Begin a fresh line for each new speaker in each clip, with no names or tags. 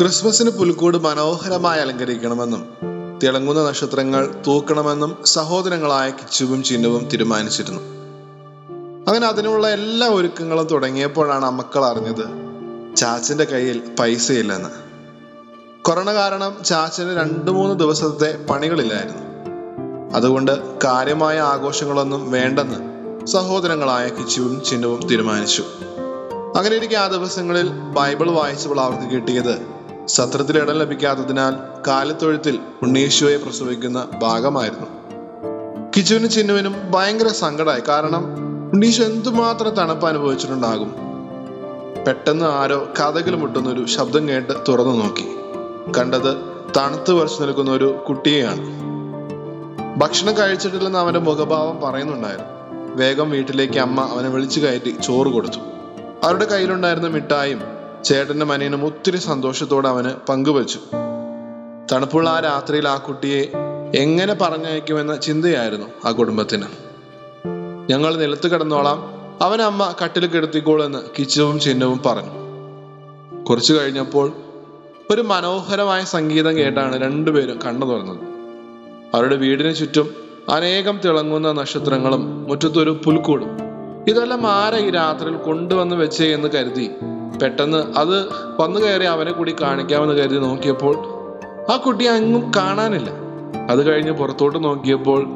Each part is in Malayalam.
ക്രിസ്മസിന് പുൽക്കൂട് മനോഹരമായി അലങ്കരിക്കണമെന്നും തിളങ്ങുന്ന നക്ഷത്രങ്ങൾ തൂക്കണമെന്നും സഹോദരങ്ങളായ കിച്ചുവും ചിന്നുവും തീരുമാനിച്ചിരുന്നു. അങ്ങനെ അതിനുള്ള എല്ലാ ഒരുക്കങ്ങളും തുടങ്ങിയപ്പോഴാണ് അമ്മക്കൾ അറിഞ്ഞത് ചാച്ചന്റെ കയ്യിൽ പൈസയില്ലെന്ന്. കൊറോണ കാരണം ചാച്ചന് രണ്ടു മൂന്ന് ദിവസത്തെ പണികളില്ലായിരുന്നു. അതുകൊണ്ട് കാര്യമായ ആഘോഷങ്ങളൊന്നും വേണ്ടെന്ന് സഹോദരങ്ങളായ കിച്ചുവും ചിന്നുവും തീരുമാനിച്ചു. അങ്ങനെ ഇരിക്കെ ആ ദിവസങ്ങളിൽ ബൈബിൾ വായിച്ചപ്പോൾ അവർക്ക് കിട്ടിയത് സത്രത്തിൽ ഇടം ലഭിക്കാത്തതിനാൽ കാലത്തൊഴുത്തിൽ ഉണ്ണീശോയെ പ്രസവിക്കുന്ന ഭാഗമായിരുന്നു. കിച്ചുവിനും ചിന്നുവിനും ഭയങ്കര സങ്കടമായി. കാരണം ഉണ്ണീശോ എന്തുമാത്രം തണുപ്പ് അനുഭവിച്ചിട്ടുണ്ടാകും? പെട്ടെന്ന് ആരോ കഥകിൽ മുട്ടുന്നൊരു ശബ്ദം കേട്ട് തുറന്നു നോക്കി. കണ്ടത് തണുത്ത് വരച്ചു നിൽക്കുന്ന ഒരു കുട്ടിയെയാണ്. ഭക്ഷണം കഴിച്ചിട്ടില്ലെന്ന് അവന്റെ മുഖഭാവം പറയുന്നുണ്ടായിരുന്നു. വേഗം വീട്ടിലേക്ക് അമ്മ അവനെ വിളിച്ചു കയറ്റി ചോറ് കൊടുത്തു. അവരുടെ കയ്യിലുണ്ടായിരുന്ന മിഠായും ചേട്ടന്റെ മനയനും ഒത്തിരി സന്തോഷത്തോടെ അവന് പങ്കുവച്ചു. തണുപ്പുള്ള ആ രാത്രിയിൽ ആ കുട്ടിയെ എങ്ങനെ പറഞ്ഞയക്കുമെന്ന ചിന്തയായിരുന്നു ആ കുടുംബത്തിന്. ഞങ്ങൾ നിലത്ത് കിടന്നോളാം അവൻ അമ്മ കട്ടിൽ കിടത്തിക്കോളെന്ന് കിച്ചുവും ചിഹ്നവും പറഞ്ഞു. കുറച്ചു കഴിഞ്ഞപ്പോൾ ഒരു മനോഹരമായ സംഗീതം കേട്ടാണ് രണ്ടുപേരും കണ്ണു തുറന്നത്. അവരുടെ വീടിന് ചുറ്റും അനേകം തിളങ്ങുന്ന നക്ഷത്രങ്ങളും മുറ്റത്തൊരു പുൽക്കൂടും. ഇതെല്ലാം ആരെ ഈ രാത്രിയിൽ കൊണ്ടുവന്ന് വെച്ചേ എന്ന് കരുതി പെട്ടെന്ന് അത് വന്നു കയറി അവനെ കൂടി കാണിക്കാമെന്ന് കരുതി നോക്കിയപ്പോൾ ആ കുട്ടി അങ്ങും കാണാനില്ല. അത് കഴിഞ്ഞ് പുറത്തോട്ട് നോക്കിയപ്പോൾ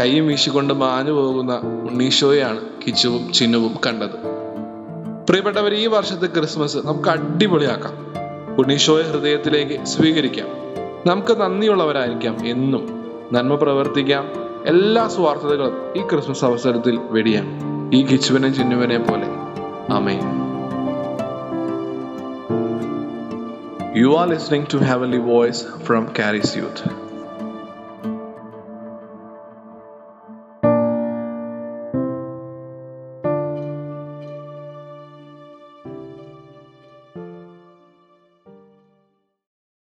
കൈയും വീശിക്കൊണ്ട് മാഞ്ഞു പോകുന്ന ഉണ്ണീശോയാണ് കിച്ചുവും ചിന്നുവും കണ്ടത്. പ്രിയപ്പെട്ടവർ ഈ വർഷത്തെ ക്രിസ്മസ് നമുക്ക് അടിപൊളിയാക്കാം. ഉണ്ണീശോയെ ഹൃദയത്തിലേക്ക് സ്വീകരിക്കാം. നമുക്ക് നന്ദിയുള്ളവരായിരിക്കാം എന്നും നന്മ പ്രവർത്തിക്കാം. എല്ലാ സ്വാർത്ഥതകളും ഈ ക്രിസ്മസ് അവസരത്തിൽ വെടിയാം. ഈ കിച്ചുവിനെ ചിന്നുവിനെ പോലെ. അമേ You are listening to Heavenly Voice from Carrie's Youth.